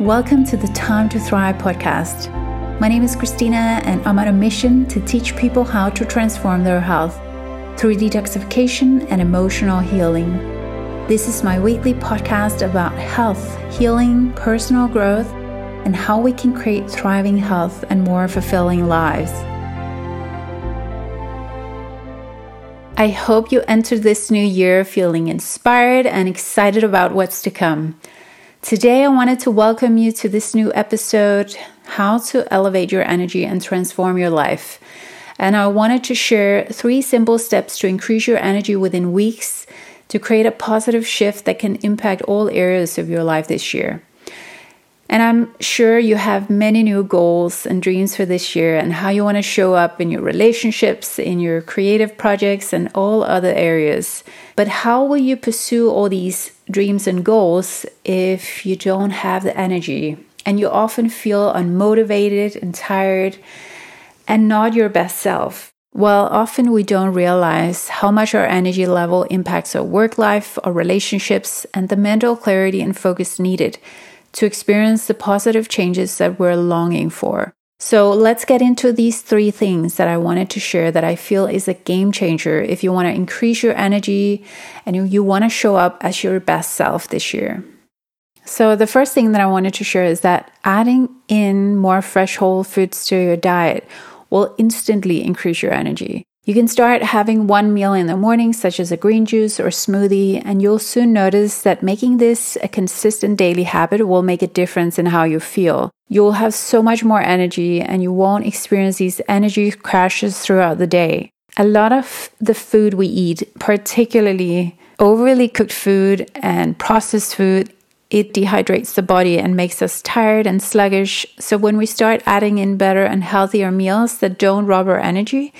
Welcome to the Time to Thrive podcast. My name is Christina, and I'm on a mission to teach people how to transform their health through detoxification and emotional healing. This is my weekly podcast about health, healing, personal growth, and how we can create thriving health and more fulfilling lives. I hope you enter this new year feeling inspired and excited about what's to come. Today, I wanted to welcome you to this new episode How to Elevate Your Energy and Transform Your Life. And I wanted to share three simple steps to increase your energy within weeks to create a positive shift that can impact all areas of your life this year. And I'm sure you have many new goals and dreams for this year and how you want to show up in your relationships, in your creative projects, and all other areas. But how will you pursue all these dreams and goals if you don't have the energy and you often feel unmotivated and tired and not your best self? Well, often we don't realize how much our energy level impacts our work life, our relationships, and the mental clarity and focus needed to experience the positive changes that we're longing for. So let's get into these three things that I wanted to share that I feel is a game changer if you want to increase your energy and you want to show up as your best self this year. So, the first thing that I wanted to share is that adding in more fresh whole foods to your diet will instantly increase your energy. You can start having one meal in the morning, such as a green juice or smoothie, and you'll soon notice that making this a consistent daily habit will make a difference in how you feel. You'll have so much more energy and you won't experience these energy crashes throughout the day. A lot of the food we eat, particularly overly cooked food and processed food, it dehydrates the body and makes us tired and sluggish. So, when we start adding in better and healthier meals that don't rob our energy,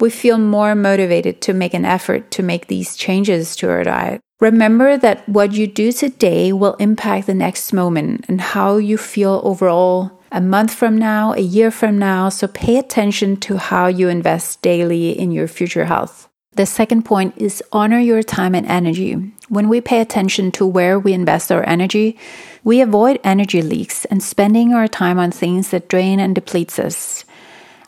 we feel more motivated to make an effort to make these changes to our diet. Remember that what you do today will impact the next moment and how you feel overall a month from now, a year from now. So pay attention to how you invest daily in your future health. The second point is honor your time and energy. When we pay attention to where we invest our energy, we avoid energy leaks and spending our time on things that drain and depletes us.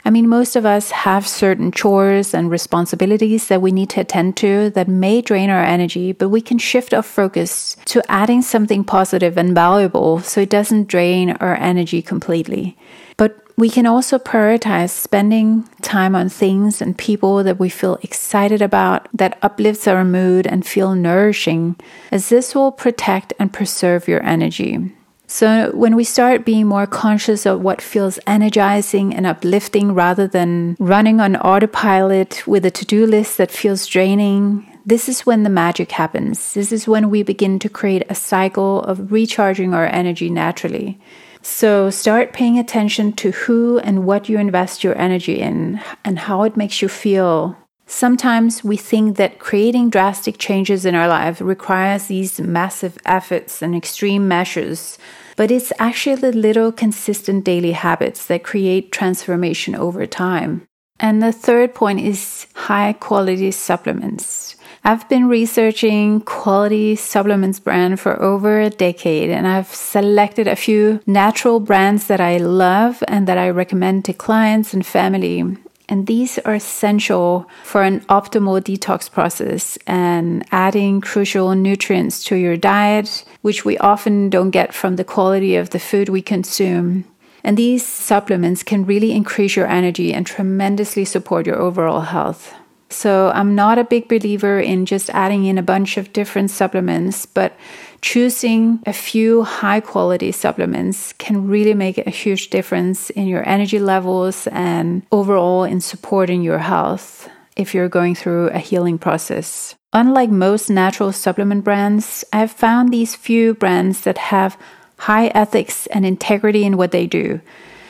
I mean, most of us have certain chores and responsibilities that we need to attend to that may drain our energy, but we can shift our focus to adding something positive and valuable so it doesn't drain our energy completely. But we can also prioritize spending time on things and people that we feel excited about, that uplifts our mood and feel nourishing, as this will protect and preserve your energy. So, when we start being more conscious of what feels energizing and uplifting rather than running on autopilot with a to do list that feels draining, this is when the magic happens. This is when we begin to create a cycle of recharging our energy naturally. So, start paying attention to who and what you invest your energy in and how it makes you feel Sometimes we think that creating drastic changes in our life requires these massive efforts and extreme measures, but it's actually the little consistent daily habits that create transformation over time. And the third point is high quality supplements. I've been researching quality supplements brand for over a decade and I've selected a few natural brands that I love and that I recommend to clients and family. And these are essential for an optimal detox process and adding crucial nutrients to your diet, which we often don't get from the quality of the food we consume. And these supplements can really increase your energy and tremendously support your overall health. So, I'm not a big believer in just adding in a bunch of different supplements, but choosing a few high quality supplements can really make a huge difference in your energy levels and overall in supporting your health if you're going through a healing process. Unlike most natural supplement brands, I've found these few brands that have high ethics and integrity in what they do.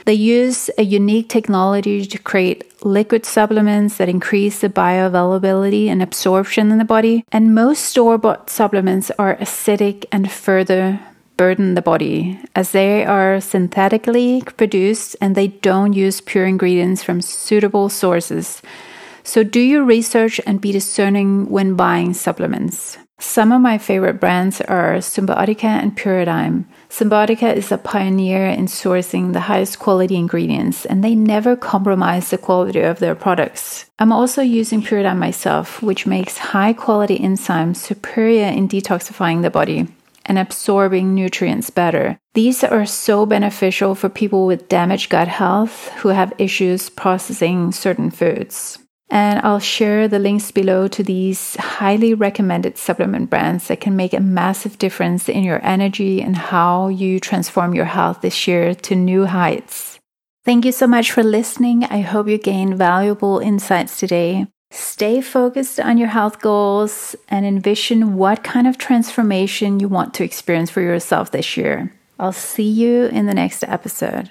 They use a unique technology to create liquid supplements that increase the bioavailability and absorption in the body. And most store bought supplements are acidic and further burden the body as they are synthetically produced and they don't use pure ingredients from suitable sources. So, do your research and be discerning when buying supplements. Some of my favorite brands are Cymbiotika and Puradyme. Cymbiotika is a pioneer in sourcing the highest quality ingredients, and they never compromise the quality of their products. I'm also using Puradyme myself, which makes high quality enzymes superior in detoxifying the body and absorbing nutrients better. These are so beneficial for people with damaged gut health who have issues processing certain foods. And I'll share the links below to these highly recommended supplement brands that can make a massive difference in your energy and how you transform your health this year to new heights. Thank you so much for listening. I hope you gained valuable insights today. Stay focused on your health goals and envision what kind of transformation you want to experience for yourself this year. I'll see you in the next episode.